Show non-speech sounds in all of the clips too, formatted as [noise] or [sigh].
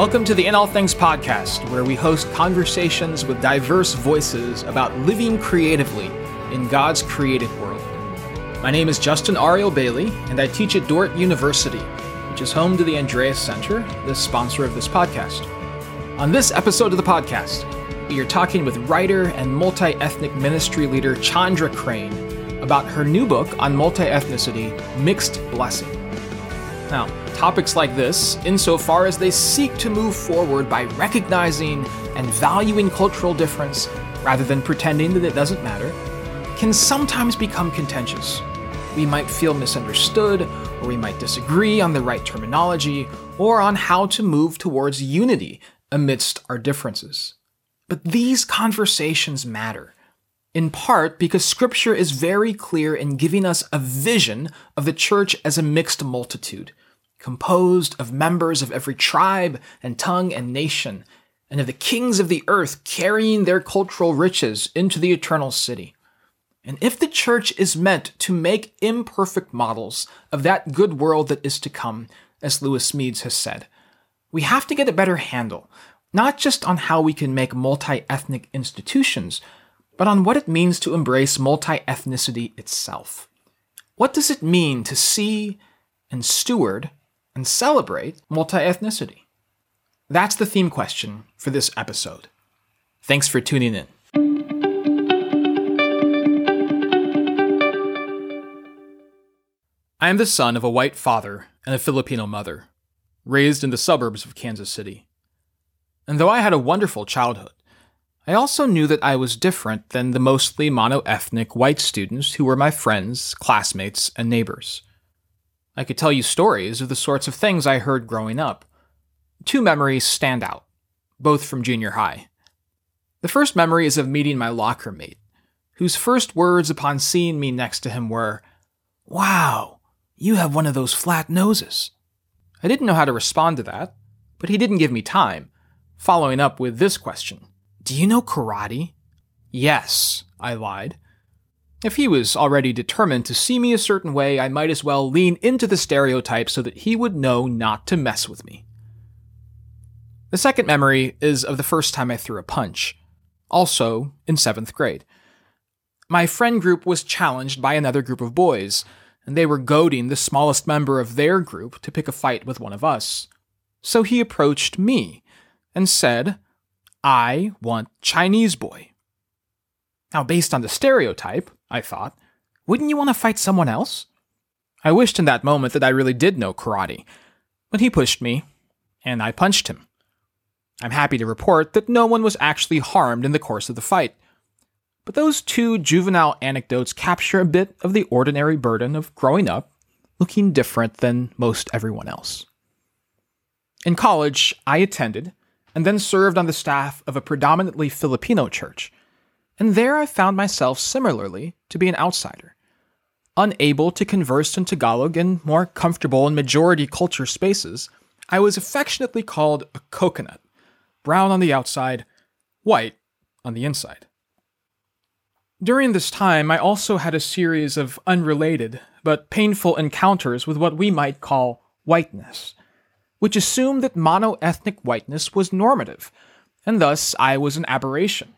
Welcome to the In All Things podcast, where we host conversations with diverse voices about living creatively in God's created world. My name is Justin Ariel Bailey, and I teach at Dordt University, which is home to the Andreas Center, the sponsor of this podcast. On this episode of the podcast, we are talking with writer and multi ethnic ministry leader Chandra Crane about her new book on multi ethnicity, Mixed Blessing. Now, topics like this, insofar as they seek to move forward by recognizing and valuing cultural difference rather than pretending that it doesn't matter, can sometimes become contentious. We might feel misunderstood, or we might disagree on the right terminology, or on how to move towards unity amidst our differences. But these conversations matter, in part because Scripture is very clear in giving us a vision of the church as a mixed multitude composed of members of every tribe and tongue and nation, and of the kings of the earth carrying their cultural riches into the eternal city. And if the church is meant to make imperfect models of that good world that is to come, as Lewis Smedes has said, we have to get a better handle, not just on how we can make multi ethnic institutions, but on what it means to embrace multi ethnicity itself. What does it mean to see and steward and celebrate multi ethnicity? That's the theme question for this episode. Thanks for tuning in. I am the son of a white father and a Filipino mother, raised in the suburbs of Kansas City. And though I had a wonderful childhood, I also knew that I was different than the mostly mono ethnic white students who were my friends, classmates, and neighbors. I could tell you stories of the sorts of things I heard growing up. Two memories stand out, both from junior high. The first memory is of meeting my locker mate, whose first words upon seeing me next to him were, Wow, you have one of those flat noses. I didn't know how to respond to that, but he didn't give me time, following up with this question Do you know karate? Yes, I lied. If he was already determined to see me a certain way, I might as well lean into the stereotype so that he would know not to mess with me. The second memory is of the first time I threw a punch, also in seventh grade. My friend group was challenged by another group of boys, and they were goading the smallest member of their group to pick a fight with one of us. So he approached me and said, I want Chinese boy. Now, based on the stereotype, I thought, wouldn't you want to fight someone else? I wished in that moment that I really did know karate, but he pushed me, and I punched him. I'm happy to report that no one was actually harmed in the course of the fight. But those two juvenile anecdotes capture a bit of the ordinary burden of growing up looking different than most everyone else. In college, I attended and then served on the staff of a predominantly Filipino church and there I found myself similarly to be an outsider. Unable to converse in Tagalog and more comfortable in majority culture spaces, I was affectionately called a coconut, brown on the outside, white on the inside. During this time, I also had a series of unrelated but painful encounters with what we might call whiteness, which assumed that mono ethnic whiteness was normative, and thus I was an aberration.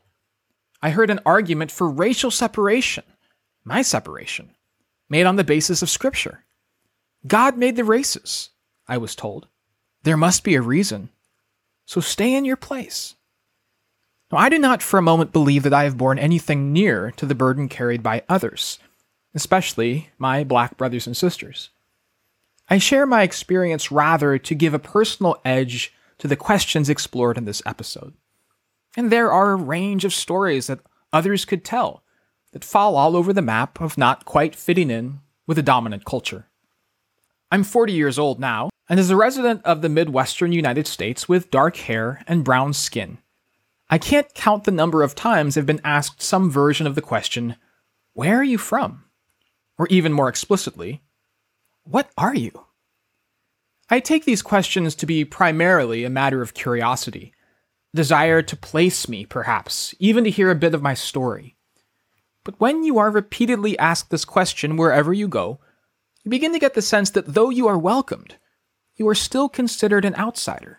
I heard an argument for racial separation, my separation, made on the basis of Scripture. God made the races, I was told. There must be a reason. So stay in your place. Now, I do not for a moment believe that I have borne anything near to the burden carried by others, especially my black brothers and sisters. I share my experience rather to give a personal edge to the questions explored in this episode. And there are a range of stories that others could tell that fall all over the map of not quite fitting in with a dominant culture. I'm 40 years old now, and as a resident of the Midwestern United States with dark hair and brown skin, I can't count the number of times I've been asked some version of the question, Where are you from? Or even more explicitly, What are you? I take these questions to be primarily a matter of curiosity desire to place me, perhaps, even to hear a bit of my story. But when you are repeatedly asked this question wherever you go, you begin to get the sense that though you are welcomed, you are still considered an outsider.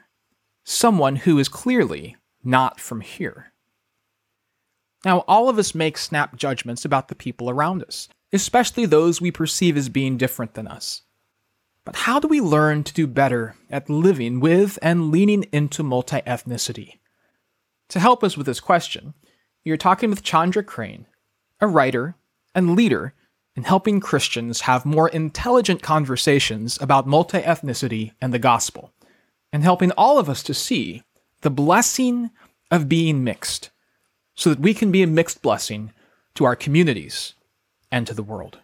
someone who is clearly not from here. Now, all of us make snap judgments about the people around us, especially those we perceive as being different than us. But how do we learn to do better at living with and leaning into multi ethnicity? To help us with this question, you're talking with Chandra Crane, a writer and leader in helping Christians have more intelligent conversations about multi ethnicity and the gospel, and helping all of us to see the blessing of being mixed so that we can be a mixed blessing to our communities and to the world.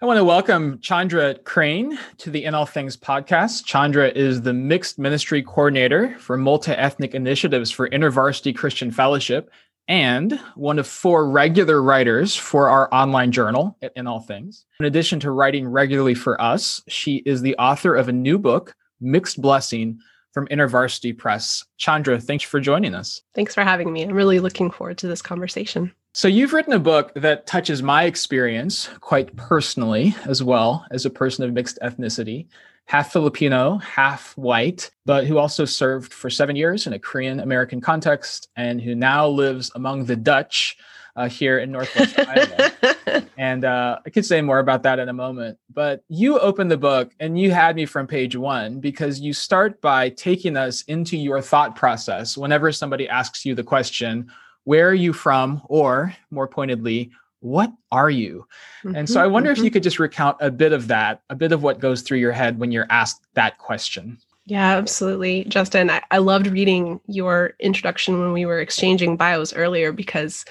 I want to welcome Chandra Crane to the In All Things podcast. Chandra is the Mixed Ministry Coordinator for Multi Ethnic Initiatives for InterVarsity Christian Fellowship and one of four regular writers for our online journal at In All Things. In addition to writing regularly for us, she is the author of a new book Mixed Blessing from InterVarsity Press. Chandra, thanks for joining us. Thanks for having me. I'm really looking forward to this conversation. So, you've written a book that touches my experience quite personally, as well as a person of mixed ethnicity, half Filipino, half white, but who also served for seven years in a Korean American context and who now lives among the Dutch uh, here in Northwest [laughs] Iowa. And uh, I could say more about that in a moment. But you opened the book and you had me from page one because you start by taking us into your thought process whenever somebody asks you the question, Where are you from? Or more pointedly, what are you? Mm-hmm, and so I wonder mm-hmm. if you could just recount a bit of that, a bit of what goes through your head when you're asked that question. Yeah, absolutely. Justin, I, I loved reading your introduction when we were exchanging bios earlier because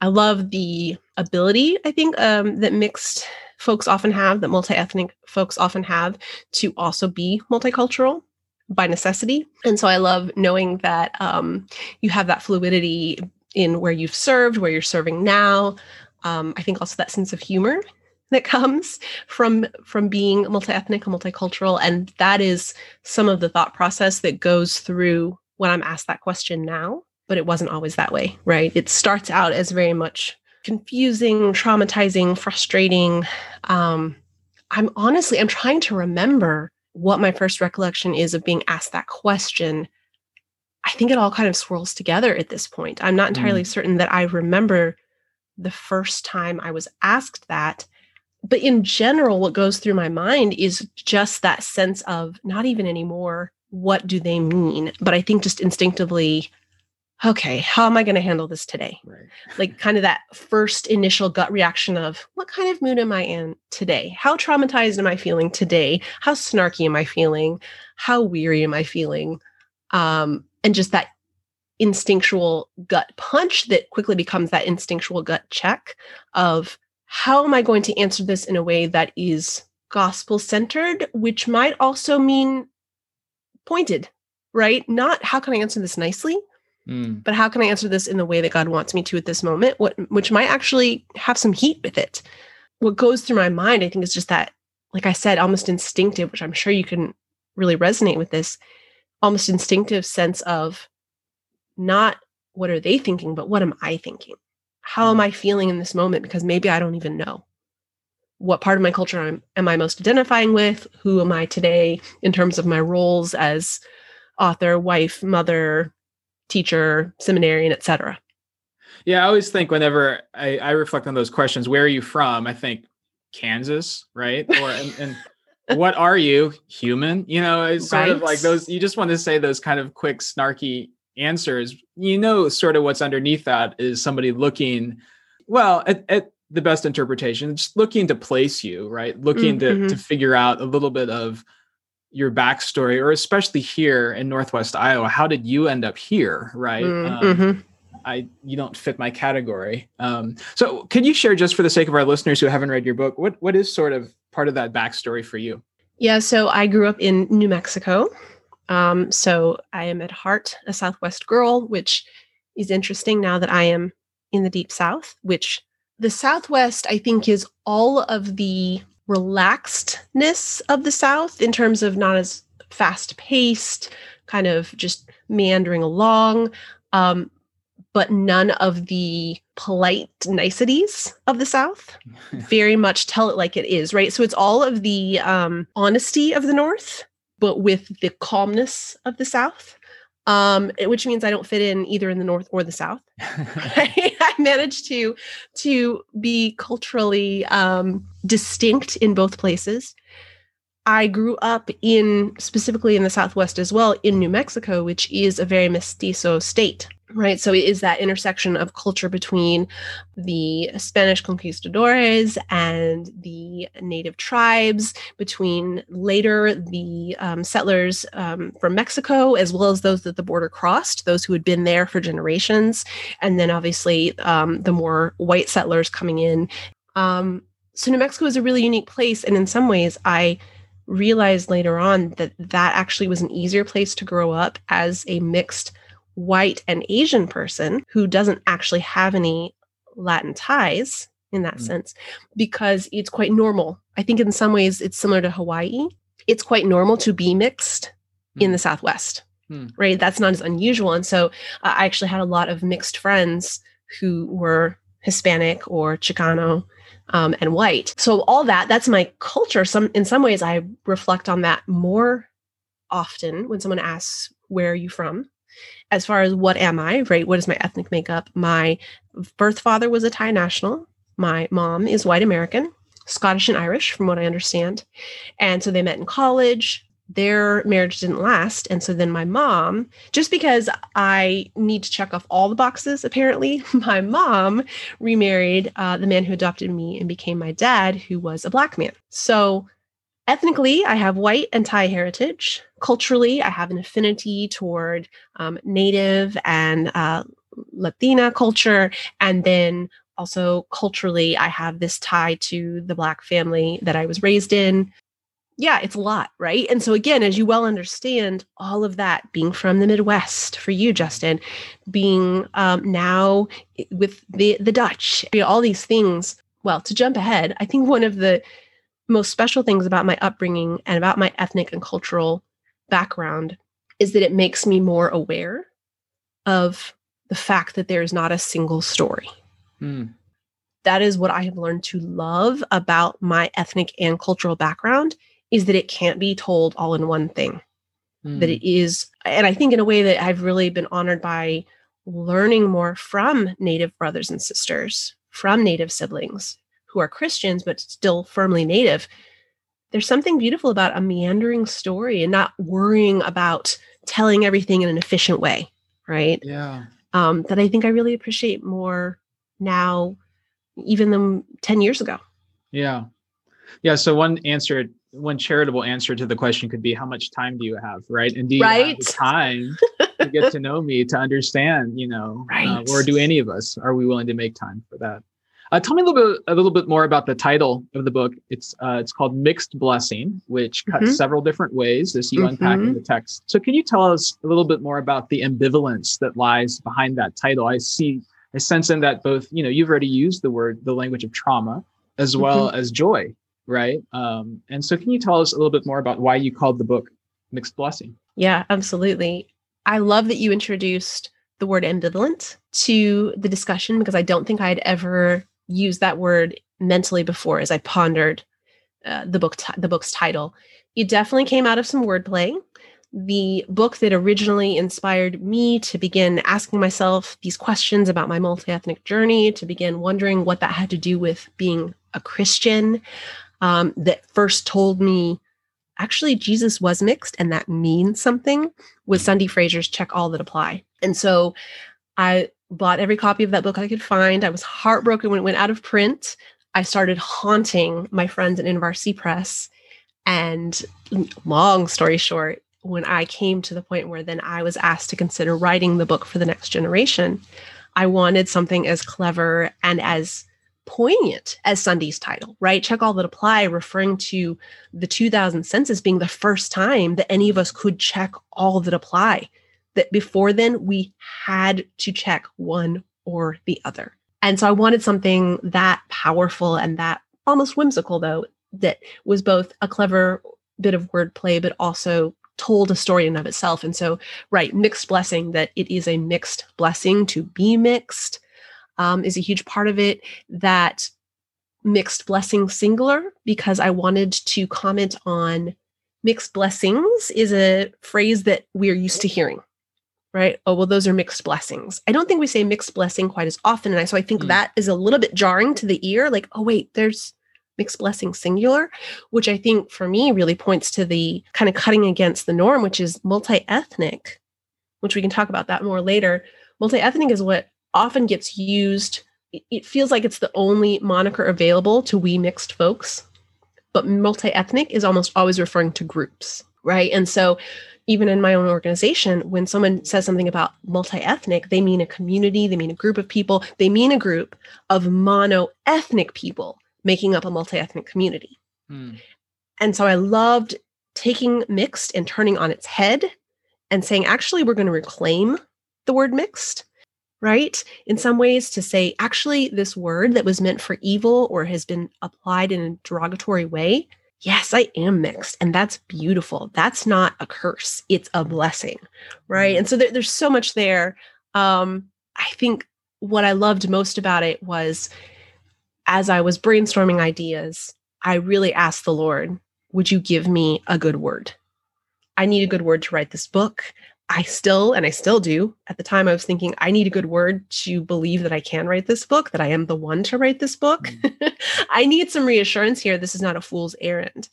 I love the ability, I think, um, that mixed folks often have, that multi ethnic folks often have to also be multicultural by necessity. And so I love knowing that um, you have that fluidity in where you've served, where you're serving now. Um, I think also that sense of humor that [laughs] comes from from being multi-ethnic and multicultural and that is some of the thought process that goes through when i'm asked that question now but it wasn't always that way, right? It starts out as very much confusing, traumatizing, frustrating. Um, I'm honestly, I'm trying to remember what my first recollection is of being asked that question. I think it all kind of swirls together at this point. I'm not entirely mm. certain that I remember the first time I was asked that. But in general, what goes through my mind is just that sense of not even anymore, what do they mean? But I think just instinctively, okay, how am I going to handle this today? Right. Like, kind of that first initial gut reaction of what kind of mood am I in today? How traumatized am I feeling today? How snarky am I feeling? How weary am I feeling? Um, and just that instinctual gut punch that quickly becomes that instinctual gut check of how am I going to answer this in a way that is gospel centered, which might also mean pointed, right? Not how can I answer this nicely, Mm. But how can I answer this in the way that God wants me to at this moment? What which might actually have some heat with it. What goes through my mind, I think, is just that, like I said, almost instinctive, which I'm sure you can really resonate with this, almost instinctive sense of not what are they thinking, but what am I thinking? How am mm. I feeling in this moment? Because maybe I don't even know. What part of my culture I'm, am I most identifying with? Who am I today in terms of my roles as author, wife, mother, teacher, seminarian, etc. Yeah, I always think whenever I, I, reflect on those questions, where are you from? I think Kansas, right? Or and, and [laughs] what are you, human? You know, it's sort right. of like those. You just want to say those kind of quick, snarky answers. You know, sort of what's underneath that is somebody looking, well, at, at the best interpretation, just looking to place you, right? Looking mm-hmm. to to figure out a little bit of your backstory, or especially here in Northwest Iowa, how did you end up here? Right. Mm, um, mm-hmm. I you don't fit my category. Um, so could you share just for the sake of our listeners who haven't read your book, what what is sort of part of that backstory for you? Yeah, so I grew up in New Mexico. Um, so I am at heart a Southwest girl, which is interesting now that I am in the deep South, which the Southwest I think is all of the relaxedness of the South in terms of not as fast paced, kind of just meandering along. Um, but none of the polite niceties of the South. [laughs] Very much tell it like it is, right? So it's all of the um, honesty of the North, but with the calmness of the South. Um, which means I don't fit in either in the North or the South. [laughs] [laughs] I managed to to be culturally um, distinct in both places. I grew up in specifically in the Southwest as well, in New Mexico, which is a very mestizo state right so it is that intersection of culture between the spanish conquistadores and the native tribes between later the um, settlers um, from mexico as well as those that the border crossed those who had been there for generations and then obviously um, the more white settlers coming in. Um, so new mexico is a really unique place and in some ways i realized later on that that actually was an easier place to grow up as a mixed white and Asian person who doesn't actually have any Latin ties in that mm. sense because it's quite normal. I think in some ways it's similar to Hawaii. It's quite normal to be mixed mm. in the Southwest, mm. right? That's not as unusual. And so uh, I actually had a lot of mixed friends who were Hispanic or Chicano um, and white. So all that, that's my culture. Some in some ways I reflect on that more often when someone asks, where are you from? As far as what am I, right? What is my ethnic makeup? My birth father was a Thai national. My mom is white American, Scottish and Irish, from what I understand. And so they met in college. Their marriage didn't last. And so then my mom, just because I need to check off all the boxes, apparently, [laughs] my mom remarried uh, the man who adopted me and became my dad, who was a black man. So ethnically, I have white and Thai heritage. Culturally, I have an affinity toward um, Native and uh, Latina culture. And then also culturally, I have this tie to the Black family that I was raised in. Yeah, it's a lot, right? And so, again, as you well understand, all of that being from the Midwest for you, Justin, being um, now with the, the Dutch, you know, all these things. Well, to jump ahead, I think one of the most special things about my upbringing and about my ethnic and cultural background is that it makes me more aware of the fact that there is not a single story. Mm. That is what I have learned to love about my ethnic and cultural background is that it can't be told all in one thing. Mm. That it is and I think in a way that I've really been honored by learning more from native brothers and sisters, from native siblings who are Christians but still firmly native, there's something beautiful about a meandering story and not worrying about telling everything in an efficient way, right? Yeah. Um, that I think I really appreciate more now, even than 10 years ago. Yeah. Yeah. So one answer, one charitable answer to the question could be how much time do you have, right? And do you right? have time to get to know me, to understand, you know, right. uh, or do any of us, are we willing to make time for that? Uh, tell me a little bit a little bit more about the title of the book. It's uh, it's called Mixed Blessing, which cuts mm-hmm. several different ways as you mm-hmm. unpack in the text. So, can you tell us a little bit more about the ambivalence that lies behind that title? I see, I sense in that both you know you've already used the word the language of trauma as well mm-hmm. as joy, right? Um, and so, can you tell us a little bit more about why you called the book Mixed Blessing? Yeah, absolutely. I love that you introduced the word ambivalent to the discussion because I don't think I'd ever used that word mentally before as I pondered uh, the book t- the book's title. It definitely came out of some wordplay. The book that originally inspired me to begin asking myself these questions about my multi-ethnic journey, to begin wondering what that had to do with being a Christian, um, that first told me actually Jesus was mixed and that means something was Sundee Frazier's Check All That Apply. And so I bought every copy of that book I could find. I was heartbroken when it went out of print. I started haunting my friends at InterVarsity Press. And long story short, when I came to the point where then I was asked to consider writing the book for the next generation, I wanted something as clever and as poignant as Sundee's title, right? Check all that apply, referring to the 2000 census being the first time that any of us could check all that apply that before then we had to check one or the other. And so I wanted something that powerful and that almost whimsical, though, that was both a clever bit of wordplay, but also told a story in of itself. And so, right, mixed blessing, that it is a mixed blessing to be mixed um, is a huge part of it. That mixed blessing singular, because I wanted to comment on mixed blessings is a phrase that we're used to hearing right oh well those are mixed blessings i don't think we say mixed blessing quite as often and i so i think mm. that is a little bit jarring to the ear like oh wait there's mixed blessing singular, which I think for me really points to the kind of cutting against the norm, which is multi ethnic, which we can talk about that more later. Multi ethnic is what often gets used. It feels like it's the only moniker available to we mixed folks, but multi ethnic is almost always referring to groups, right? And so even in my own organization, when someone says something about multi ethnic, they mean a community, they mean a group of people, they mean a group of mono ethnic people making up a multi-ethnic community. Mm. And so I loved taking mixed and turning on its head and saying, actually, we're going to reclaim the word mixed, right? In some ways, to say, actually, this word that was meant for evil or has been applied in a derogatory way, yes, I am mixed. And that's beautiful. That's not a curse, it's a blessing, right? And so there, there's so much there. Um, I think what I loved most about it was as I was brainstorming ideas, I really asked the Lord, would you give me a good word? I need a good word to write this book. I still, and I still do, at the time I was thinking, I need a good word to believe that I can write this book, that I am the one to write this book. Mm. [laughs] I need some reassurance here. This is not a fool's errand.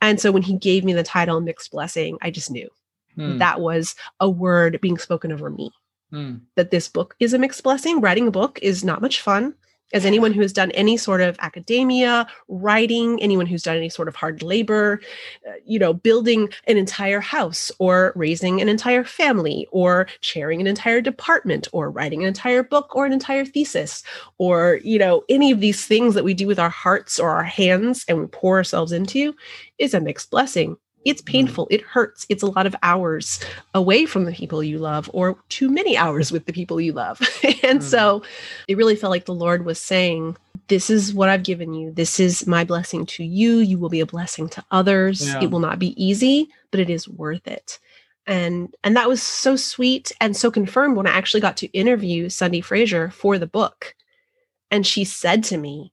And so when he gave me the title Mixed Blessing, I just knew mm. that was a word being spoken over me. Mm. That this book is a mixed blessing. Writing a book is not much fun as anyone who has done any sort of academia, writing, anyone who's done any sort of hard labor, uh, you know, building an entire house or raising an entire family or chairing an entire department or writing an entire book or an entire thesis or, you know, any of these things that we do with our hearts or our hands and we pour ourselves into is a mixed blessing it's mm-hmm. painful. It hurts. It's a lot of hours away from the people you love or too many hours with the people you love. [laughs] And mm. so it really felt like the lord was saying this is what i've given you. This is my blessing to you. You will be a blessing to others. Yeah. it will not be easy but it is worth it. And and that was so sweet and so confirmed when i actually got to interview Sundee Frazier for the book. And she said to me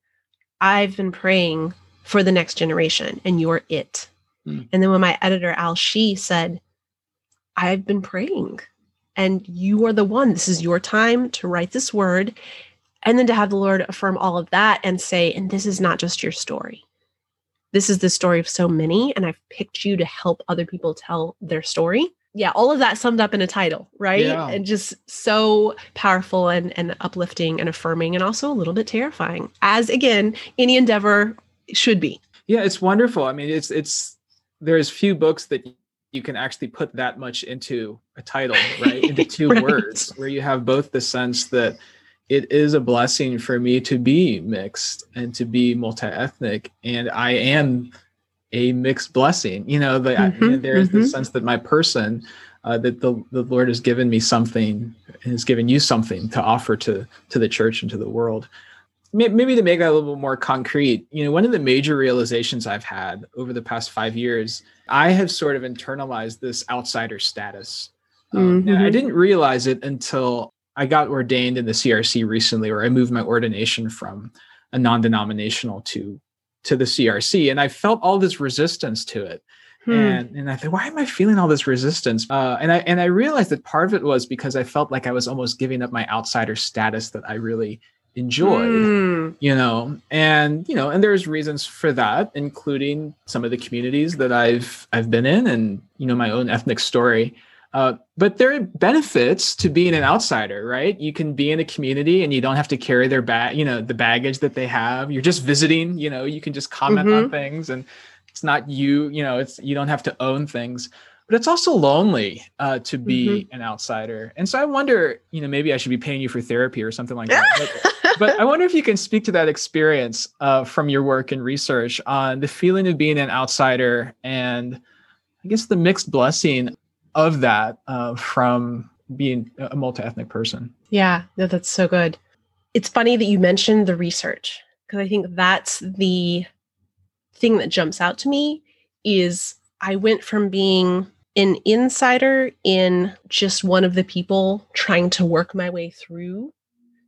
i've been praying for the next generation and you're it Mm. And then when my editor, Al Hsu, said, I've been praying and you are the one. This is your time to write this word. And then to have the Lord affirm all of that and say, and this is not just your story. This is the story of so many. And I've picked you to help other people tell their story. Yeah, all of that summed up in a title, right? Yeah. And just so powerful and, and uplifting and affirming and also a little bit terrifying, as again, any endeavor should be. Yeah, it's wonderful. I mean, it's it's there's few books that you can actually put that much into a title, [laughs] right? Into two right. words, where you have both the sense that it is a blessing for me to be mixed and to be multi-ethnic, and I am a mixed blessing. You know, the, mm-hmm, I, you know, there is mm-hmm. the sense that my person, uh, that the the Lord has given me something, has given you something to offer to to the church and to the world maybe to make that a little bit more concrete, you know, one of the major realizations I've had over the past five years, I have sort of internalized this outsider status. Um, mm-hmm. I didn't realize it until I got ordained in the CRC recently, where I moved my ordination from a non-denominational to to the CRC, and I felt all this resistance to it. Hmm. And and I thought, why am I feeling all this resistance? Uh, and I and I realized that part of it was because I felt like I was almost giving up my outsider status that I really enjoy mm. you know and you know and there's reasons for that including some of the communities that i've i've been in and you know my own ethnic story uh, but there are benefits to being an outsider right you can be in a community and you don't have to carry their bag you know the baggage that they have you're just visiting you know you can just comment mm-hmm. on things and it's not you you know it's you don't have to own things but it's also lonely uh, to be mm-hmm. an outsider. And so I wonder, you know, maybe I should be paying you for therapy or something like that. [laughs] but, I wonder if you can speak to that experience uh, from your work and research on the feeling of being an outsider and I guess the mixed blessing of that uh, from being a multi-ethnic person. Yeah, no, that's so good. It's funny that you mentioned the research because I think that's the thing that jumps out to me is I went from being an insider in just one of the people trying to work my way through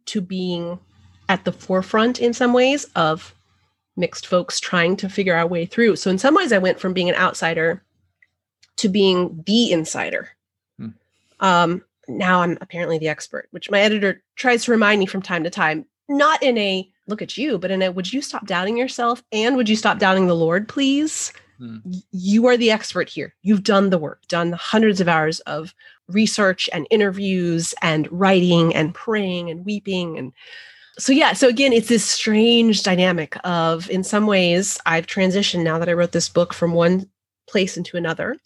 to being at the forefront in some ways of mixed folks trying to figure our way through. So in some ways I went from being an outsider to being the insider. Hmm. Um, now I'm apparently the expert, which my editor tries to remind me from time to time, not in a look at you, but in a would you stop doubting yourself and would you stop doubting the Lord, please? Hmm. You are the expert here. You've done the work, done hundreds of hours of research and interviews and writing and praying and weeping and so yeah so again it's this strange dynamic of in some ways i've transitioned now that i wrote this book from one place into another.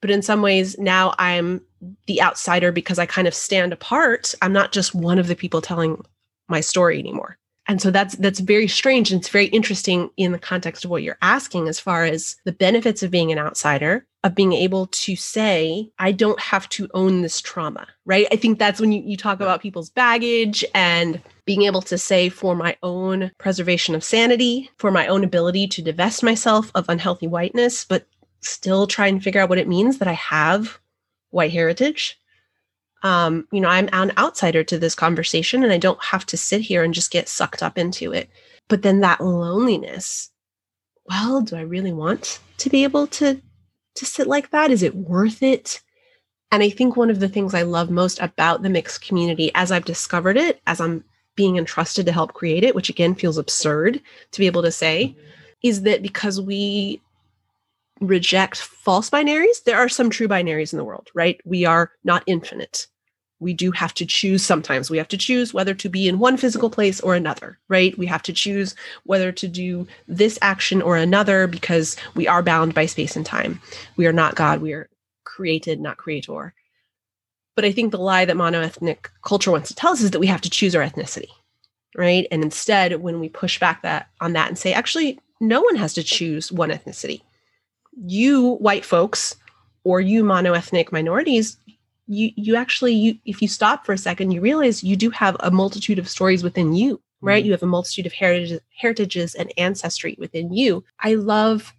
But in some ways now i'm the outsider because i kind of stand apart. I'm not just one of the people telling my story anymore. And so that's that's very strange. And it's very interesting in the context of what you're asking as far as the benefits of being an outsider of being able to say i don't have to own this trauma right i think that's when you, you talk about people's baggage and being able to say for my own preservation of sanity for my own ability to divest myself of unhealthy whiteness but still try and figure out what it means that i have white heritage um, you know, I'm an outsider to this conversation and I don't have to sit here and just get sucked up into it. But then that loneliness, well, do I really want to be able to to sit like that? Is it worth it? And I think one of the things I love most about the mixed community as I've discovered it, as I'm being entrusted to help create it, which again feels absurd to be able to say, mm-hmm. is that because we reject false binaries. There are some true binaries in the world, right? We are not infinite. We do have to choose sometimes. We have to choose whether to be in one physical place or another, right? We have to choose whether to do this action or another because we are bound by space and time. We are not God. We are created, not creator. But I think the lie that monoethnic culture wants to tell us is that we have to choose our ethnicity, right? And instead, when we push back that on that and say, actually, no one has to choose one ethnicity you white folks or you monoethnic minorities you you actually you if you stop for a second you realize you do have a multitude of stories within you right mm-hmm. you have a multitude of heritage, heritages and ancestry within you i love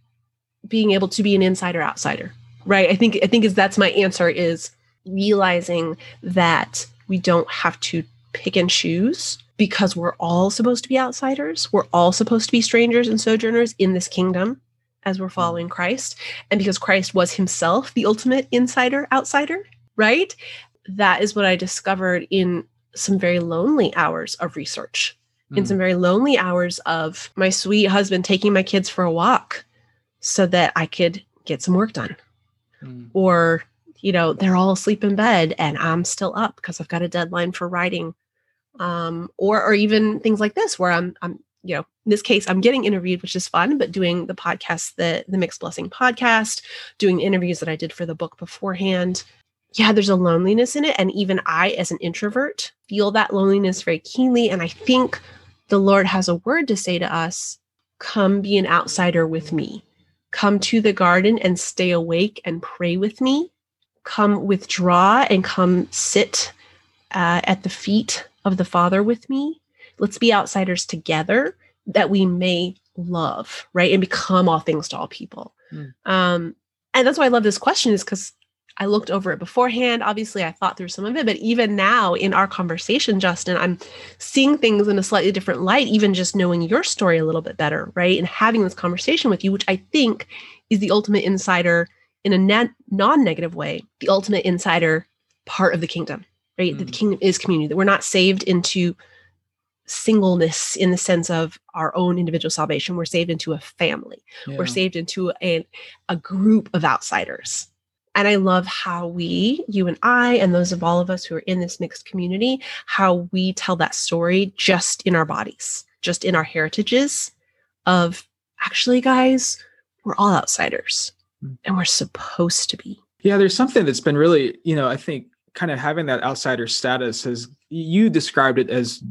being able to be an insider outsider right i think i think is that's my answer is realizing that we don't have to pick and choose because we're all supposed to be outsiders we're all supposed to be strangers and sojourners in this kingdom as we're following Christ. And because Christ was himself the ultimate insider outsider, right? That is what I discovered in some very lonely hours of research, mm. in some very lonely hours of my sweet husband taking my kids for a walk so that I could get some work done. Mm. Or, you know, they're all asleep in bed and I'm still up because I've got a deadline for writing. Um, or or even things like this where I'm I'm you know, in this case, I'm getting interviewed, which is fun, but doing the podcast, the the Mixed Blessing podcast, doing interviews that I did for the book beforehand. Yeah, there's a loneliness in it. And even I, as an introvert, feel that loneliness very keenly. And I think the Lord has a word to say to us come be an outsider with me. Come to the garden and stay awake and pray with me. Come withdraw and come sit uh, at the feet of the Father with me let's be outsiders together that we may love, right? And become all things to all people. Mm. Um, and that's why I love this question is because I looked over it beforehand. Obviously, I thought through some of it, but even now in our conversation, Justin, I'm seeing things in a slightly different light, even just knowing your story a little bit better, right? And having this conversation with you, which I think is the ultimate insider in a non negative way, the ultimate insider part of the kingdom, right? Mm. That the kingdom is community, that we're not saved into singleness in the sense of our own individual salvation. We're saved into a family. Yeah. We're saved into a, a group of outsiders. And I love how we, you and I, and those of all of us who are in this mixed community, how we tell that story just in our bodies, just in our heritages of actually, guys, we're all outsiders mm. and we're supposed to be. Yeah, there's something that's been really, you know, I think kind of having that outsider status has, you described it as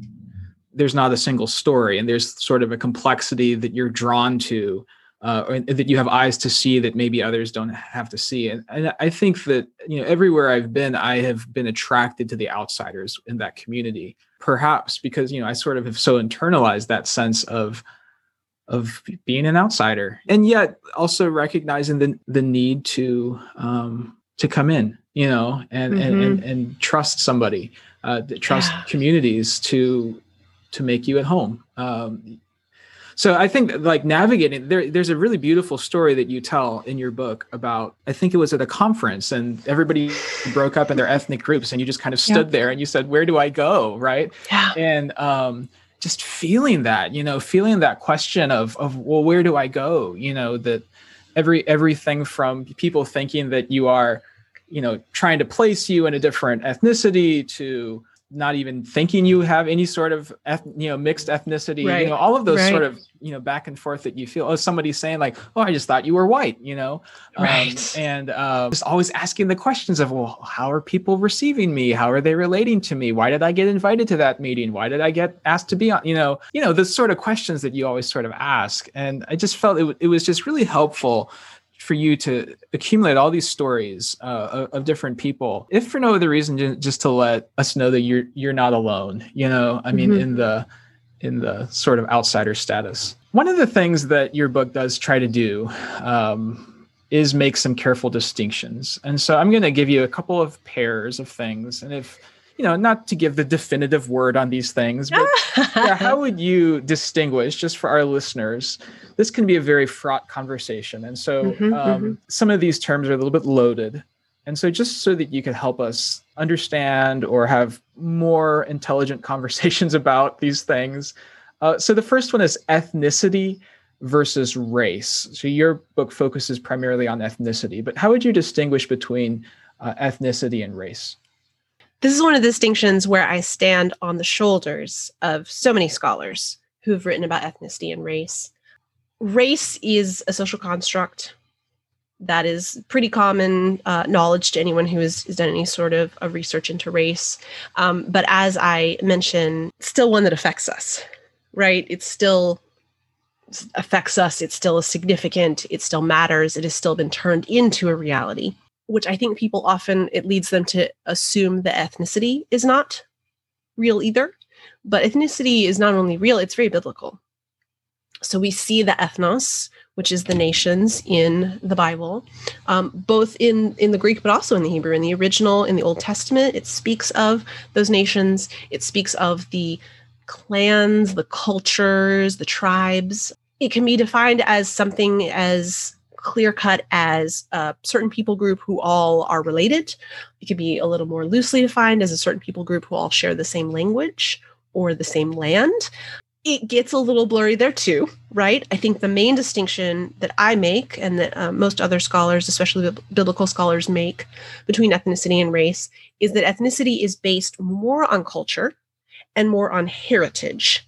there's not a single story and there's sort of a complexity that you're drawn to uh, that you have eyes to see that maybe others don't have to see and, and i think that you know everywhere i've been i have been attracted to the outsiders in that community perhaps because you know i sort of have so internalized that sense of of being an outsider and yet also recognizing the the need to um to come in you know and mm-hmm. and, and, and trust somebody uh trust yeah. communities to to make you at home um so I think like navigating there, there's a really beautiful story that you tell in your book about I think it was at a conference and everybody [laughs] broke up in their ethnic groups and you just kind of stood yeah. there and you said, Where do I go? Right. Yeah. And um just feeling that, you know, feeling that question of of well, where do I go? You know, that every everything from people thinking that you are, you know, trying to place you in a different ethnicity to not even thinking you have any sort of eth- you know mixed ethnicity right. you know all of those right. sort of you know back and forth that you feel. Oh somebody's saying like oh i just thought you were white you know? Um, right. um, and uh, just always asking the questions of well how are people receiving me? How are they relating to me? Why did i get invited to that meeting? Why did i get asked to be on? You know you know the sort of questions that you always sort of ask. And i just felt it, it was just really helpful for you to accumulate all these stories uh, of, different people, if for no other reason, just to let us know that you're you're not alone. You know, I mean, mm-hmm. in the in the sort of outsider status. One of the things that your book does try to do um, is make some careful distinctions, and so I'm going to give you a couple of pairs of things, and if you know, not to give the definitive word on these things, but [laughs] yeah, how would you distinguish, just for our listeners? This can be a very fraught conversation. And so mm-hmm, um, mm-hmm. some of these terms are a little bit loaded. And so, just so that you can help us understand or have more intelligent [laughs] conversations about these things. Uh, so, the first one is ethnicity versus race. So, your book focuses primarily on ethnicity, but how would you distinguish between uh, ethnicity and race? This is one of the distinctions where I stand on the shoulders of so many scholars who have written about ethnicity and race. Race is a social construct that is pretty common uh, knowledge to anyone who has, has, done any sort of, of research into race. Um, but as I mentioned, still one that affects us, right? It still affects us. It still significant. It still matters. It has still been turned into a reality which I think people often it leads them to assume the ethnicity is not real either. But ethnicity is not only real, it's very biblical. So we see the ethnos, which is the nations in the Bible, um, both in, in the Greek but also in the Hebrew. In the original, in the Old Testament, it speaks of those nations, it speaks of the clans, the cultures, the tribes. It can be defined as something as clear cut as a certain people group who all are related. It could be a little more loosely defined as a certain people group who all share the same language or the same land. It gets a little blurry there too, right? I think the main distinction that I make and that uh, most other scholars, especially biblical scholars, make between ethnicity and race is that ethnicity is based more on culture and more on heritage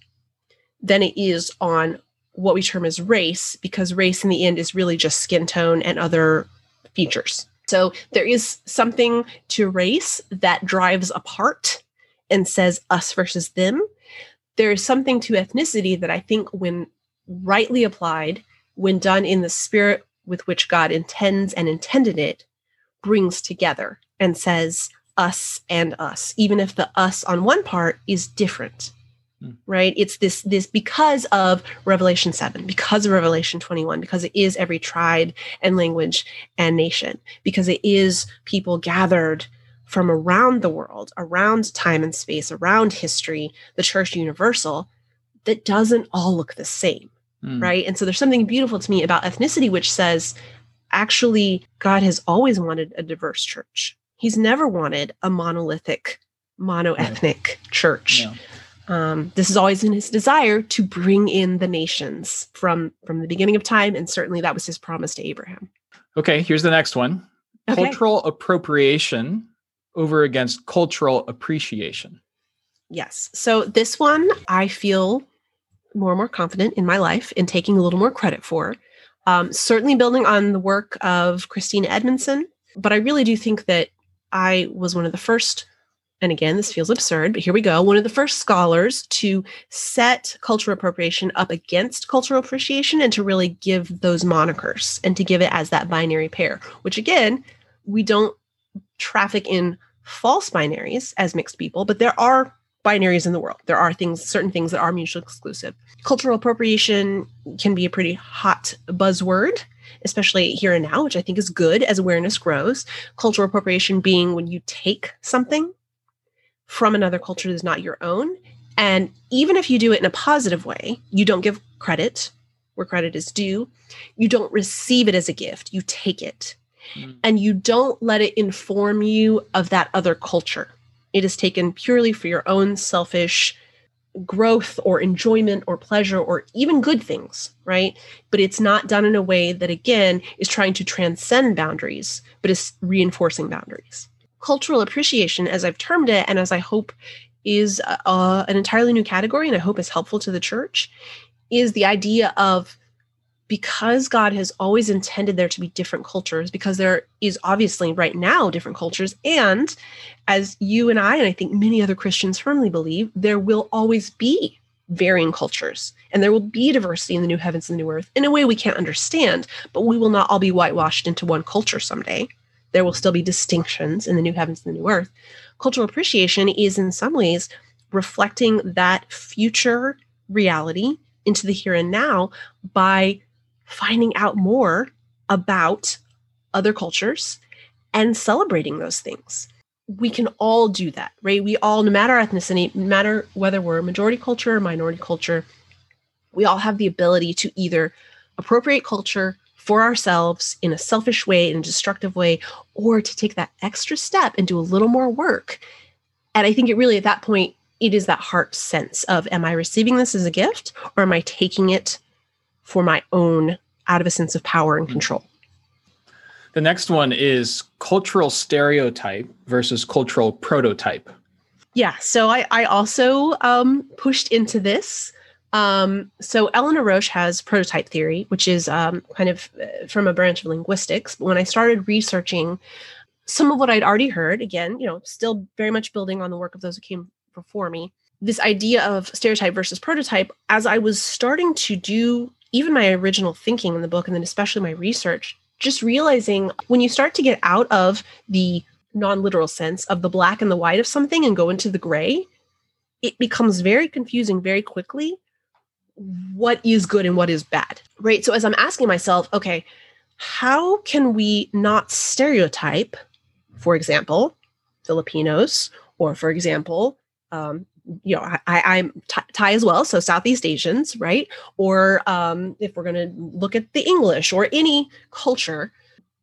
than it is on what we term as race because race in the end is really just skin tone and other features. So there is something to race that drives apart and says us versus them. There is something to ethnicity that I think, when rightly applied, when done in the spirit with which God intends and intended it, brings together and says us and us, even if the us on one part is different Hmm. right it's this this because of revelation 7 because of revelation 21 because it is every tribe and language and nation because it is people gathered from around the world around time and space around history the church universal that doesn't all look the same mm. right and so there's something beautiful to me about ethnicity which says actually god has always wanted a diverse church he's never wanted a monolithic monoethnic right. church yeah um, this is always in his desire to bring in the nations from from the beginning of time, and certainly that was his promise to Abraham. Okay, here's the next one: okay. cultural appropriation over against cultural appreciation. Yes. So this one I feel more and more confident in my life in taking a little more credit for. Um, certainly building on the work of Christina Edmondson, but I really do think that I was one of the first and again, this feels absurd, but here we go. One of the first scholars to set cultural appropriation up against cultural appreciation and to really give those monikers and to give it as that binary pair, which again, we don't traffic in false binaries as mixed people, but there are binaries in the world. There are things, certain things that are mutually exclusive. Cultural appropriation can be a pretty hot buzzword, especially here and now, which I think is good as awareness grows. Cultural appropriation being when you take something from another culture that is not your own. And even if you do it in a positive way, you don't give credit where credit is due. You don't receive it as a gift, you take it. Mm. And you don't let it inform you of that other culture it is taken purely for your own selfish growth or enjoyment or pleasure or even good things, right? But it's not done in a way that, again, is trying to transcend boundaries, but is reinforcing boundaries. Cultural appreciation, as I've termed it, and as I hope is uh, an entirely new category, and I hope is helpful to the church, is the idea of because God has always intended there to be different cultures, because there is obviously right now different cultures, and as you and I, and I think many other Christians firmly believe, there will always be varying cultures and there will be diversity in the new heavens and the new earth in a way we can't understand, but we will not all be whitewashed into one culture someday. There will still be distinctions in the new heavens and the new earth. Cultural appreciation is, in some ways, reflecting that future reality into the here and now by finding out more about other cultures and celebrating those things. We can all do that, right? We all, no matter ethnicity, no matter whether we're majority culture or minority culture, we all have the ability to either appropriate culture for ourselves in a selfish way, in a destructive way, or to take that extra step and do a little more work. And I think it really, at that point, it is that heart sense of, am I receiving this as a gift or am I taking it for my own out of a sense of power and control. The next one is cultural stereotype versus cultural prototype. Yeah, so I, I also um, pushed into this. Um, so Eleanor Rosch has prototype theory, which is um, kind of uh, from a branch of linguistics. But when I started researching some of what I'd already heard, again, you know, still very much building on the work of those who came before me, this idea of stereotype versus prototype, as I was starting to do even my original thinking in the book, and then especially my research, just realizing when you start to get out of the non literal sense of the black and the white of something and go into the gray, it becomes very confusing very quickly what is good and what is bad, right? So as I'm asking myself, okay, how can we not stereotype, for example, Filipinos, or for example, um, you know, I, am Thai as well, so Southeast Asians, right? Or um, if we're going to look at the English or any culture,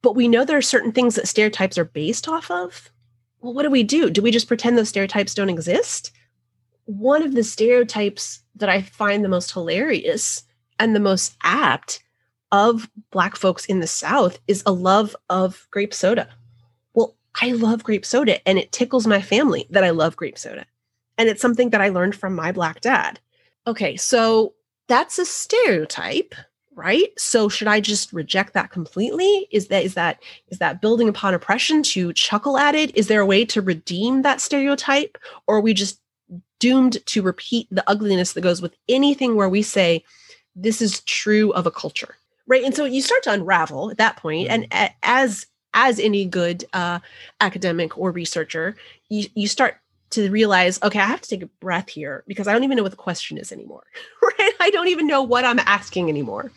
but we know there are certain things that stereotypes are based off of. Well, what do we do? Do we just pretend those stereotypes don't exist? One of the stereotypes that I find the most hilarious and the most apt of Black folks in the South is a love of grape soda. Well, I love grape soda, and it tickles my family that I love grape soda and it's something that I learned from my black dad. Okay, so that's a stereotype, right? So should I just reject that completely? Is that is that is that building upon oppression to chuckle at it? Is there a way to redeem that stereotype or are we just doomed to repeat the ugliness that goes with anything where we say this is true of a culture? Right? And so you start to unravel at that point and mm-hmm. as as any good uh, academic or researcher, you, you start to realize, okay, I have to take a breath here because I don't even know what the question is anymore, [laughs] right? I don't even know what I'm asking anymore.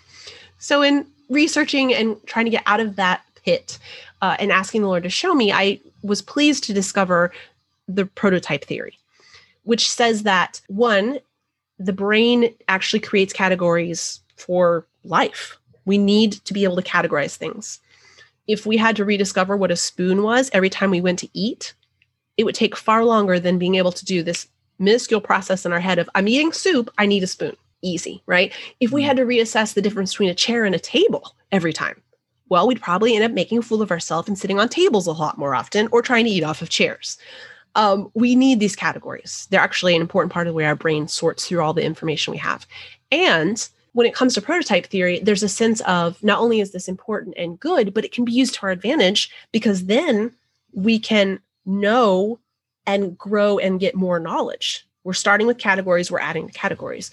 So, in researching and trying to get out of that pit uh, and asking the Lord to show me, I was pleased to discover the prototype theory, which says that one, the brain actually creates categories for life. We need to be able to categorize things. If we had to rediscover what a spoon was every time we went to eat, it would take far longer than being able to do this minuscule process in our head of I'm eating soup, I need a spoon. Easy, right? If we mm-hmm. had to reassess the difference between a chair and a table every time, well, we'd probably end up making a fool of ourselves and sitting on tables a lot more often or trying to eat off of chairs. Um, we need these categories. They're actually an important part of the way our brain sorts through all the information we have. And when it comes to prototype theory, there's a sense of not only is this important and good, but it can be used to our advantage because then we can know and grow and get more knowledge. We're starting with categories, we're adding categories.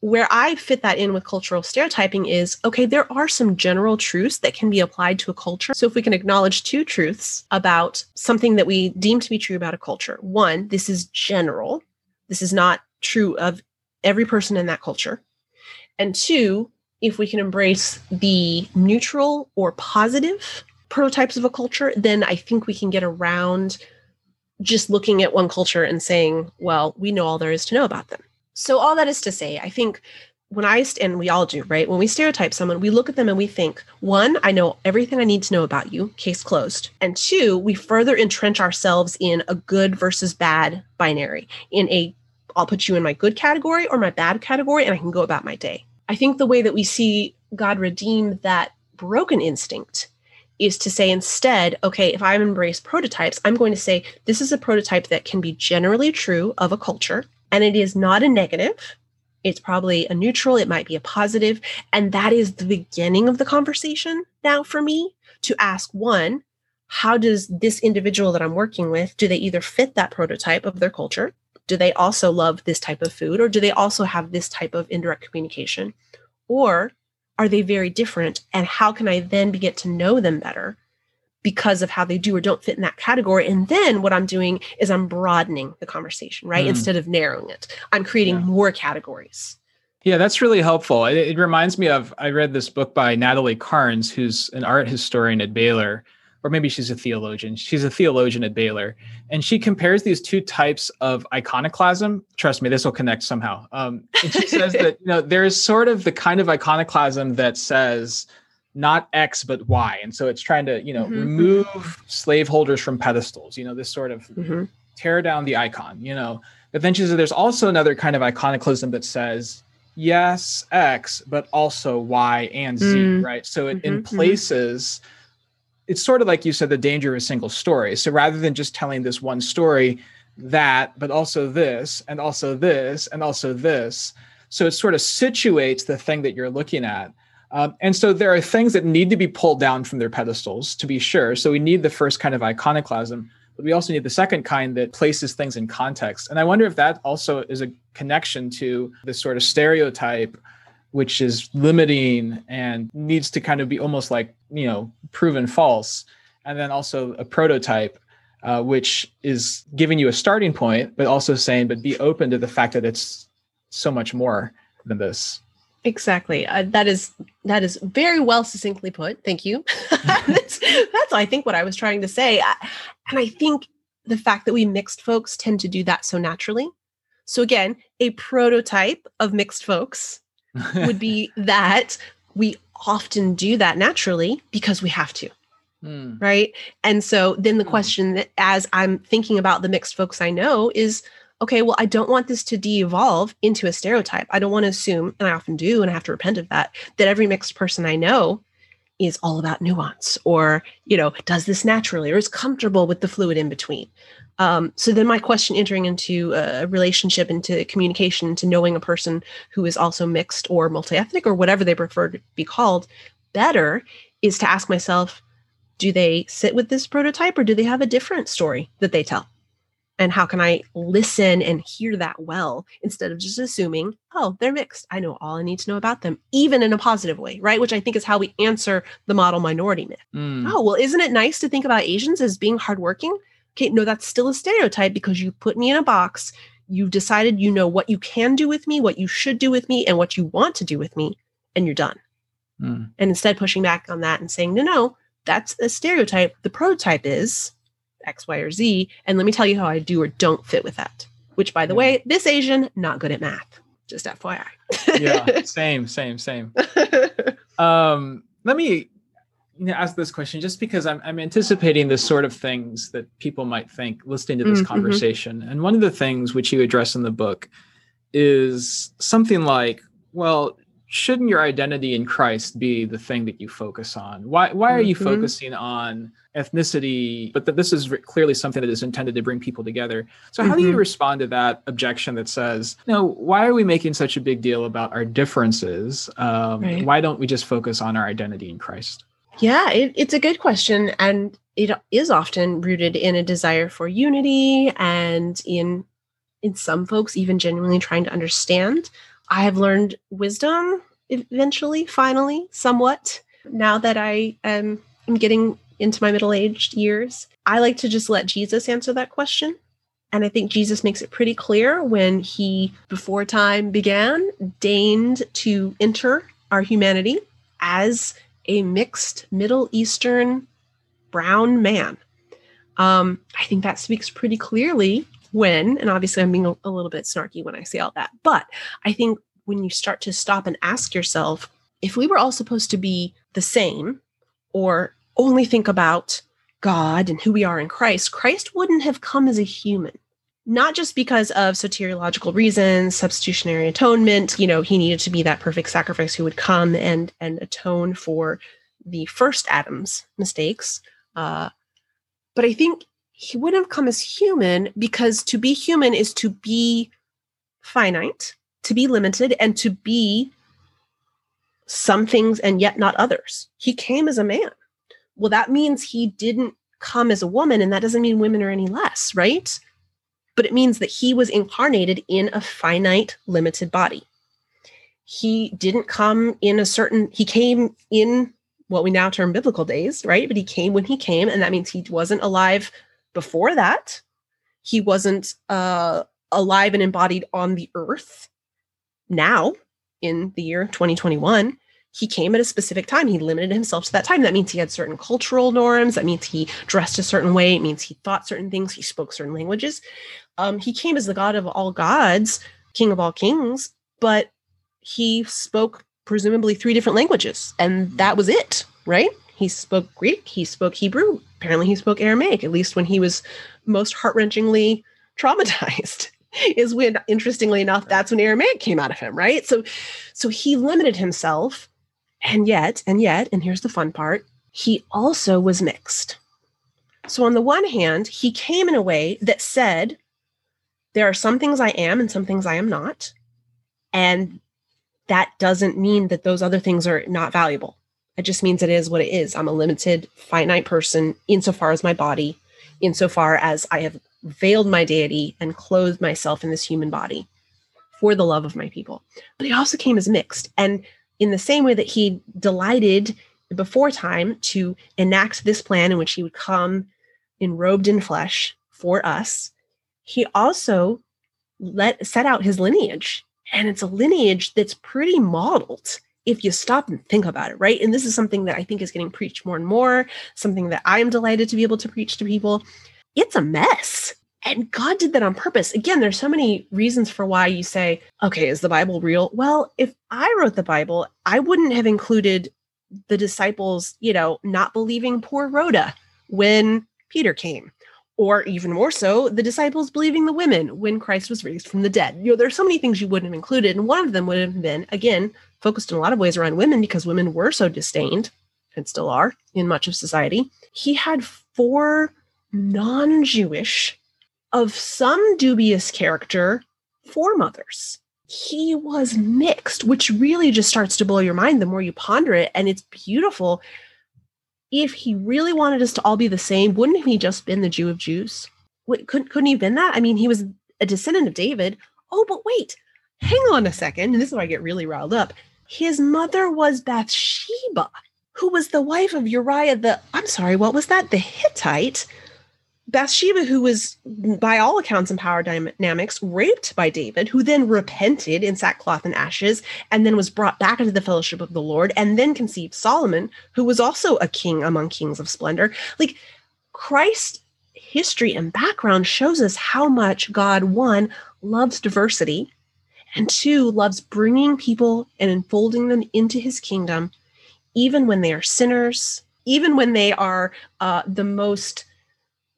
Where I fit that in with cultural stereotyping is okay, there are some general truths that can be applied to a culture. So, if we can acknowledge two truths about something that we deem to be true about a culture one, this is general, This is not true of every person in that culture. And two, if we can embrace the neutral or positive prototypes of a culture, then I think we can get around just looking at one culture and saying, well, we know all there is to know about them. So, all that is to say, I think when I, and we all do, right? When we stereotype someone, we look at them and we think, one, I know everything I need to know about you, case closed. And two, we further entrench ourselves in a good versus bad binary, in a, I'll put you in my good category or my bad category, and I can go about my day. I think the way that we see God redeem that broken instinct is to say instead, okay, if I embrace prototypes, I'm going to say this is a prototype that can be generally true of a culture, and it is not a negative it's probably a neutral, it might be a positive, And that is the beginning of the conversation now for me to ask one, how does this individual that I'm working with, do they either fit that prototype of their culture? Do they also love this type of food? Or do they also have this type of indirect communication? Or are they very different? And how can I then begin to know them better because of how they do or don't fit in that category. And then what I'm doing is I'm broadening the conversation, right? Mm. Instead of narrowing it, I'm creating yeah. more categories. Yeah, that's really helpful. It, it, reminds me of I read this book by Natalie Carnes, who's an art historian at Baylor, or maybe she's a theologian. She's a theologian at Baylor, and she compares these two types of iconoclasm. Trust me, this will connect somehow. Um, and she says [laughs] that you know there is sort of the kind of iconoclasm that says not X but Y, and so it's trying to you know mm-hmm. remove slaveholders from pedestals. You know this sort of mm-hmm. tear down the icon. You know, but then she says there's also another kind of iconoclasm that says yes X but also Y and Z. Mm-hmm. Right, so it in mm-hmm. places. It's sort of like you said, the danger of a single story. So rather than just telling this one story, that, but also this, and also this, and also this. So it sort of situates the thing that you're looking at um, and so there are things that need to be pulled down from their pedestals to be sure. So we need the first kind of iconoclasm, but we also need the second kind that places things in context. And I wonder if that also is a connection to this sort of stereotype, which is limiting and needs to kind of be almost like, you know, proven false. And then also a prototype, uh, which is giving you a starting point, but also saying, but be open to the fact that it's so much more than this. Exactly. Uh, that is that is very well succinctly put. Thank you. [laughs] that's, that's I think what I was trying to say. and I think the fact that we mixed folks tend to do that so naturally. So again, a prototype of mixed folks would be [laughs] that we often do that naturally because we have to. Hmm. Right. And so then the hmm. question that as I'm thinking about the mixed folks I know is okay, well, I don't want this to de evolve into a stereotype. I don't want to assume, and I often do, and I have to repent of that, that every mixed person I know is all about nuance or, you know, does this naturally or is comfortable with the fluid in between. Um, so then my question entering into a relationship, into communication, into knowing a person who is also mixed or multi-ethnic or whatever they prefer to be called better is to ask myself, do they sit with this prototype or do they have a different story that they tell? And how can i listen and hear that well instead of just assuming oh they're mixed. I know all i need to know about them even in a positive way right? Which i think is how we answer the model minority myth. Mm. oh well isn't it nice to think about asians as being hardworking? Okay no that's still a stereotype because you put me in a box. You've decided you know what you can do with me what you should do with me and what you want to do with me and you're done. Mm. and instead pushing back on that and saying no no that's a stereotype. The prototype is X, Y, or Z. And let me tell you how I do or don't fit with that. Which, by the yeah. way, this Asian, not good at math. Just FYI. yeah, [laughs] same, same, same. um, let me ask this question just because I'm, I'm anticipating the sort of things that people might think listening to this mm-hmm. conversation. And one of the things which you address in the book is something like, well, shouldn't your identity in Christ be the thing that you focus on? Why why are you mm-hmm. focusing on ethnicity? But that this is clearly something that is intended to bring people together. So how mm-hmm. do you mm-hmm. respond to that objection that says, no, why are we making such a big deal about our differences? Um, right. Why don't we just focus on our identity in Christ? Yeah, it, it's a good question, and it is often rooted in a desire for unity and in in some folks even genuinely trying to understand I have learned wisdom eventually, finally, somewhat, now that I am, getting into my middle aged years. I like to just let Jesus answer that question And I think Jesus makes it pretty clear when he, before time began, deigned to enter our humanity as a mixed Middle Eastern brown man. Um, I think that speaks pretty clearly when, and obviously I'm being a, little bit snarky when I say all that, but I think when you start to stop and ask yourself, if we were all supposed to be the same or only think about God and who we are in Christ, Christ wouldn't have come as a human. Not just because of soteriological reasons, substitutionary atonement, you know, he needed to be that perfect sacrifice who would come and and atone for the first Adam's mistakes. Uh, but I think he wouldn't have come as human because to be human is to be finite, to be limited, and to be some things and yet not others. He came as a man well, that means he didn't come as a woman, and that doesn't mean women are any less, right? But it means that he was incarnated in a finite, limited body. He didn't come in a certain, he came in what we now term biblical days, right? But he came when he came, and that means he wasn't alive before that. He wasn't uh, alive and embodied on the earth now in the year 2021 he came at a specific time. He limited himself to that time. That means he had certain cultural norms. That means he dressed a certain way. It means he thought certain things. He spoke certain languages. Um, he came as the God of all gods, King of all kings, but he spoke presumably three different languages, and that was it, right? He spoke Greek. He spoke Hebrew. Apparently, he spoke Aramaic. At least when he was most heart wrenchingly [laughs] traumatized is when interestingly enough that's when aramaic came out of him right so so he limited himself and yet, and yet, and here's the fun part, he also was mixed. So, on the one hand, he came in a way that said, there are some things I am and some things I am not. And that doesn't mean that those other things are not valuable. It just means it is what it is. I'm a limited, finite person insofar as my body, insofar as I have veiled my deity and clothed myself in this human body for the love of my people. But he also came as mixed. And in the same way that he delighted before time to enact this plan in which he would come enrobed in flesh for us, he also let set out his lineage. And it's a lineage that's pretty modeled if you stop and think about it, right? And this is something that I think is getting preached more and more, something that I'm delighted to be able to preach to people. It's a mess. And God did that on purpose. Again, there's so many reasons for why you say, okay, is the Bible real? Well, if I wrote the Bible, I wouldn't have included the disciples, you know, not believing poor Rhoda when Peter came. Or even more so, the disciples believing the women when Christ was raised from the dead. You know, there's so many things you wouldn't have included. And one of them would have been, again, focused in a lot of ways around women because women were so disdained and still are in much of society. He had four non Jewish of some dubious character foremothers. He was mixed, which really just starts to blow your mind the more you ponder it. And it's beautiful. If he really wanted us to all be the same, wouldn't he just been the Jew of Jews? What, couldn't, couldn't he have been that? I mean, he was a descendant of David. Oh, but wait, hang on a second. And this is where I get really riled up. His mother was Bathsheba, who was the wife of Uriah the, I'm sorry, what was that? The Hittite Bathsheba, who was, by all accounts in power dynamics, raped by David, who then repented in sackcloth and ashes, and then was brought back into the fellowship of the Lord, and then conceived Solomon, who was also a king among kings of splendor. Like Christ history and background shows us how much God, one, loves diversity, and two, loves bringing people and enfolding them into his kingdom, even when they are sinners, even when they are uh, the most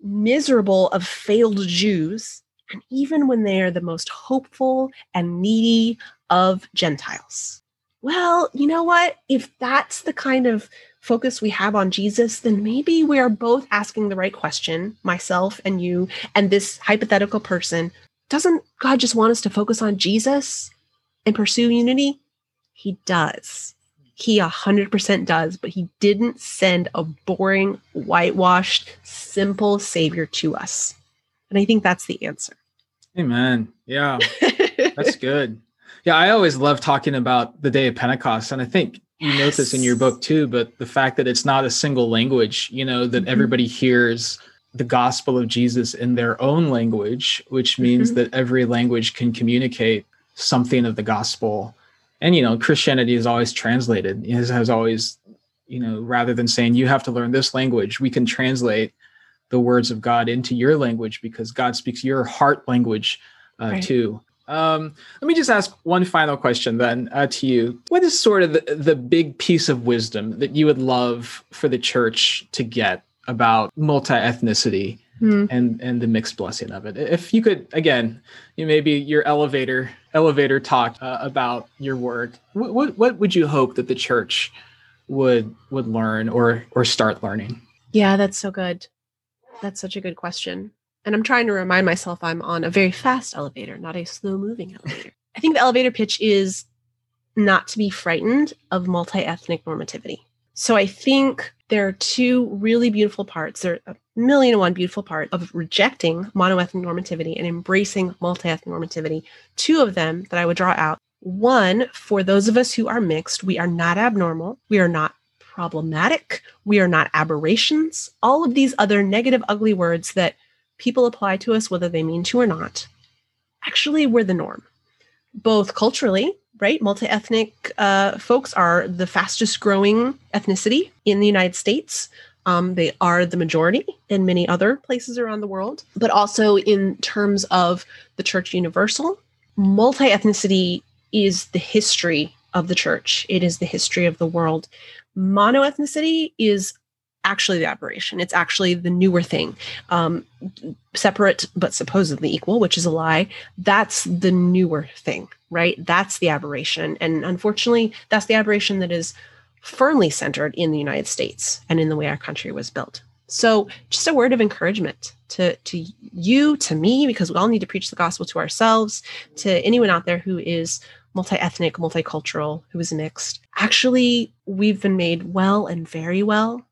miserable of failed Jews, and even when they are the most hopeful and needy of Gentiles. Well, you know what? If that's the kind of focus we have on Jesus, then maybe we are both asking the right question, myself and you, and this hypothetical person. Doesn't God just want us to focus on Jesus and pursue unity? He does. He 100% does, but he didn't send a boring, whitewashed, simple savior to us. And I think that's the answer. Amen. Yeah. [laughs] That's good. Yeah, I always love talking about the day of Pentecost. And I think you note this in your book too, but the fact that it's not a single language, you know, that mm-hmm. everybody hears the gospel of Jesus in their own language, which means mm-hmm. that every language can communicate something of the gospel. And you know, Christianity is always translated. It has always, you know, rather than saying you have to learn this language, we can translate the words of God into your language because God speaks your heart language uh, right. too. Um, let me just ask one final question then uh, to you. What is sort of the, the big piece of wisdom that you would love for the church to get about multi ethnicity mm. and and the mixed blessing of it. If you could, again, you maybe your elevator elevator talk uh, about your work. What, what what would you hope that the church would would learn or or start learning? Yeah, that's so good. That's such a good question. And I'm trying to remind myself I'm on a very fast elevator, not a slow moving elevator. I think the elevator pitch is not to be frightened of multi ethnic normativity. So I think there are two really beautiful parts. There are a million and one beautiful part of rejecting monoethnic normativity and embracing multi-ethnic normativity. Two of them that I would draw out. One, for those of us who are mixed, we are not abnormal. We are not problematic. We are not aberrations. All of these other negative, ugly words that people apply to us, whether they mean to or not, actually we're the norm, both culturally right? Multi ethnic uh, folks are the fastest growing ethnicity in the United States. Um, they are the majority in many other places around the world, but also in terms of the church universal, multi ethnicity is the history of the church, it is the history of the world. Mono ethnicity is actually the aberration. It's actually the newer thing. Um, separate but supposedly equal, which is a lie. That's the newer thing, right? That's the aberration. And unfortunately, that's the aberration that is firmly centered in the United States and in the way our country was built. So, just a word of encouragement to, to you, to me, because we all need to preach the gospel to ourselves, to anyone out there who is multi ethnic, multicultural, who is mixed. Actually, we've been made well and very well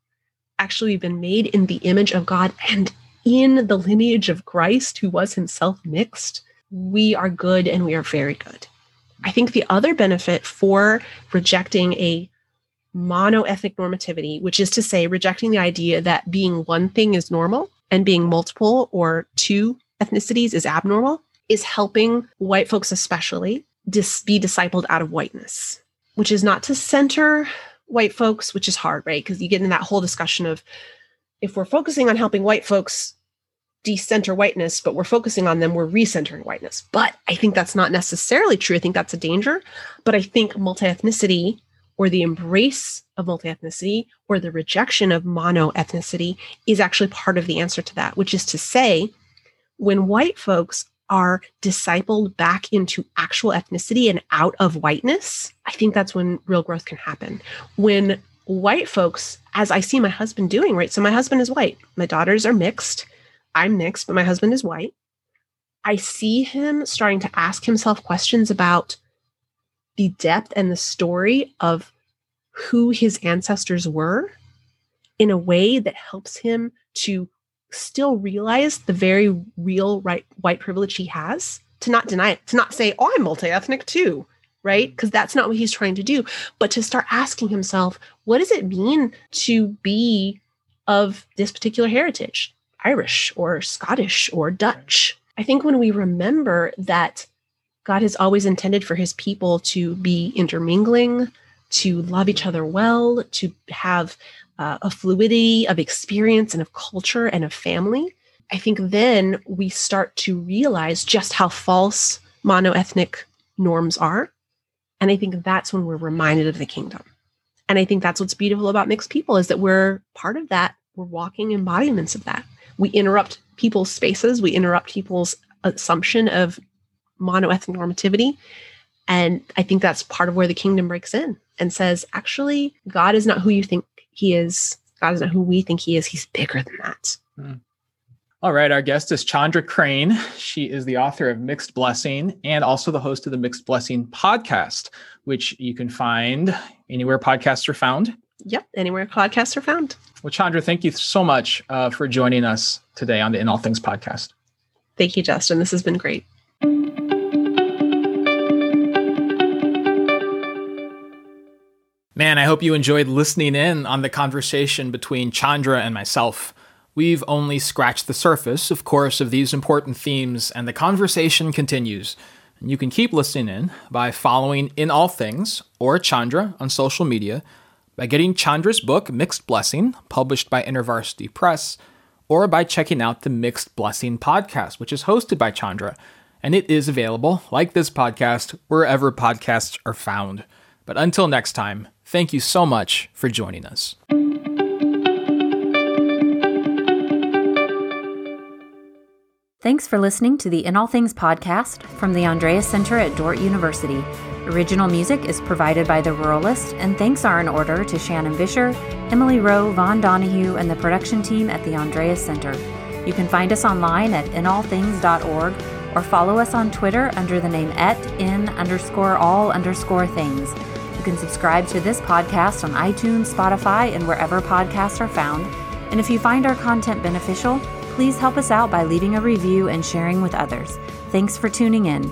actually we've been made in the image of God and in the lineage of Christ, who was himself mixed, we are good and we are very good. I think the other benefit for rejecting a mono-ethnic normativity, which is to say, rejecting the idea that being one thing is normal and being multiple or two ethnicities is abnormal, is helping white folks, especially, dis- be discipled out of whiteness, which is not to center white folks, which is hard, right? Because you get in that whole discussion of if we're focusing on helping white folks decenter whiteness, but we're focusing on them, we're recentering whiteness. But I think that's not necessarily true. I think that's a danger. But I think multi ethnicity or the embrace of multi ethnicity or the rejection of mono ethnicity is actually part of the answer to that, which is to say, when white folks are discipled back into actual ethnicity and out of whiteness, I think that's when real growth can happen. When white folks, as I see my husband doing, right? So my husband is white, my daughters are mixed. I'm mixed, but my husband is white. I see him starting to ask himself questions about the depth and the story of who his ancestors were in a way that helps him to still realize the very real right white privilege he has to not deny it to not say oh i'm multi-ethnic too right? Mm-hmm. Because that's not what he's trying to do. But to start asking himself what does it mean to be of this particular heritage irish or scottish or dutch i think when we remember that god has always intended for his people to be intermingling to love each other well to have uh, a fluidity of experience and of culture and of family, I think then we start to realize just how false monoethnic norms are. And I think that's when we're reminded of the kingdom. And I think that's what's beautiful about mixed people is that we're part of that. We're walking embodiments of that. We interrupt people's spaces, we interrupt people's assumption of monoethnic normativity. And I think that's part of where the kingdom breaks in and says, actually, God is not who you think he is God is not who we think he is. He's bigger than that. Mm. All right. Our guest is Chandra Crane. She is the author of Mixed Blessing and also the host of the Mixed Blessing podcast, which you can find anywhere podcasts are found. Yep. Anywhere podcasts are found. Well, Chandra, thank you so much uh, for joining us today on the In All Things podcast. Thank you, Justin. This has been great. Man, I hope you enjoyed listening in on the conversation between Chandra and myself. We've only scratched the surface, of course, of these important themes, and the conversation continues. You can keep listening in by following In All Things or Chandra on social media, by getting Chandra's book, Mixed Blessing, published by InterVarsity Press, or by checking out the Mixed Blessing podcast, which is hosted by Chandra. And it is available, like this podcast, wherever podcasts are found. But until next time, thank you so much for joining us. Thanks for listening to the In All Things podcast from the Andreas Center at Dordt University. Original music is provided by The Ruralist, and thanks are in order to Shannon Bisher, Emily Rowe, Vaughn Donahue, and the production team at the Andreas Center. You can find us online at inallthings.org or follow us on Twitter under the name at in underscore all underscore things. You can subscribe to this podcast on iTunes, Spotify, and wherever podcasts are found. And if you find our content beneficial, please help us out by leaving a review and sharing with others. Thanks for tuning in.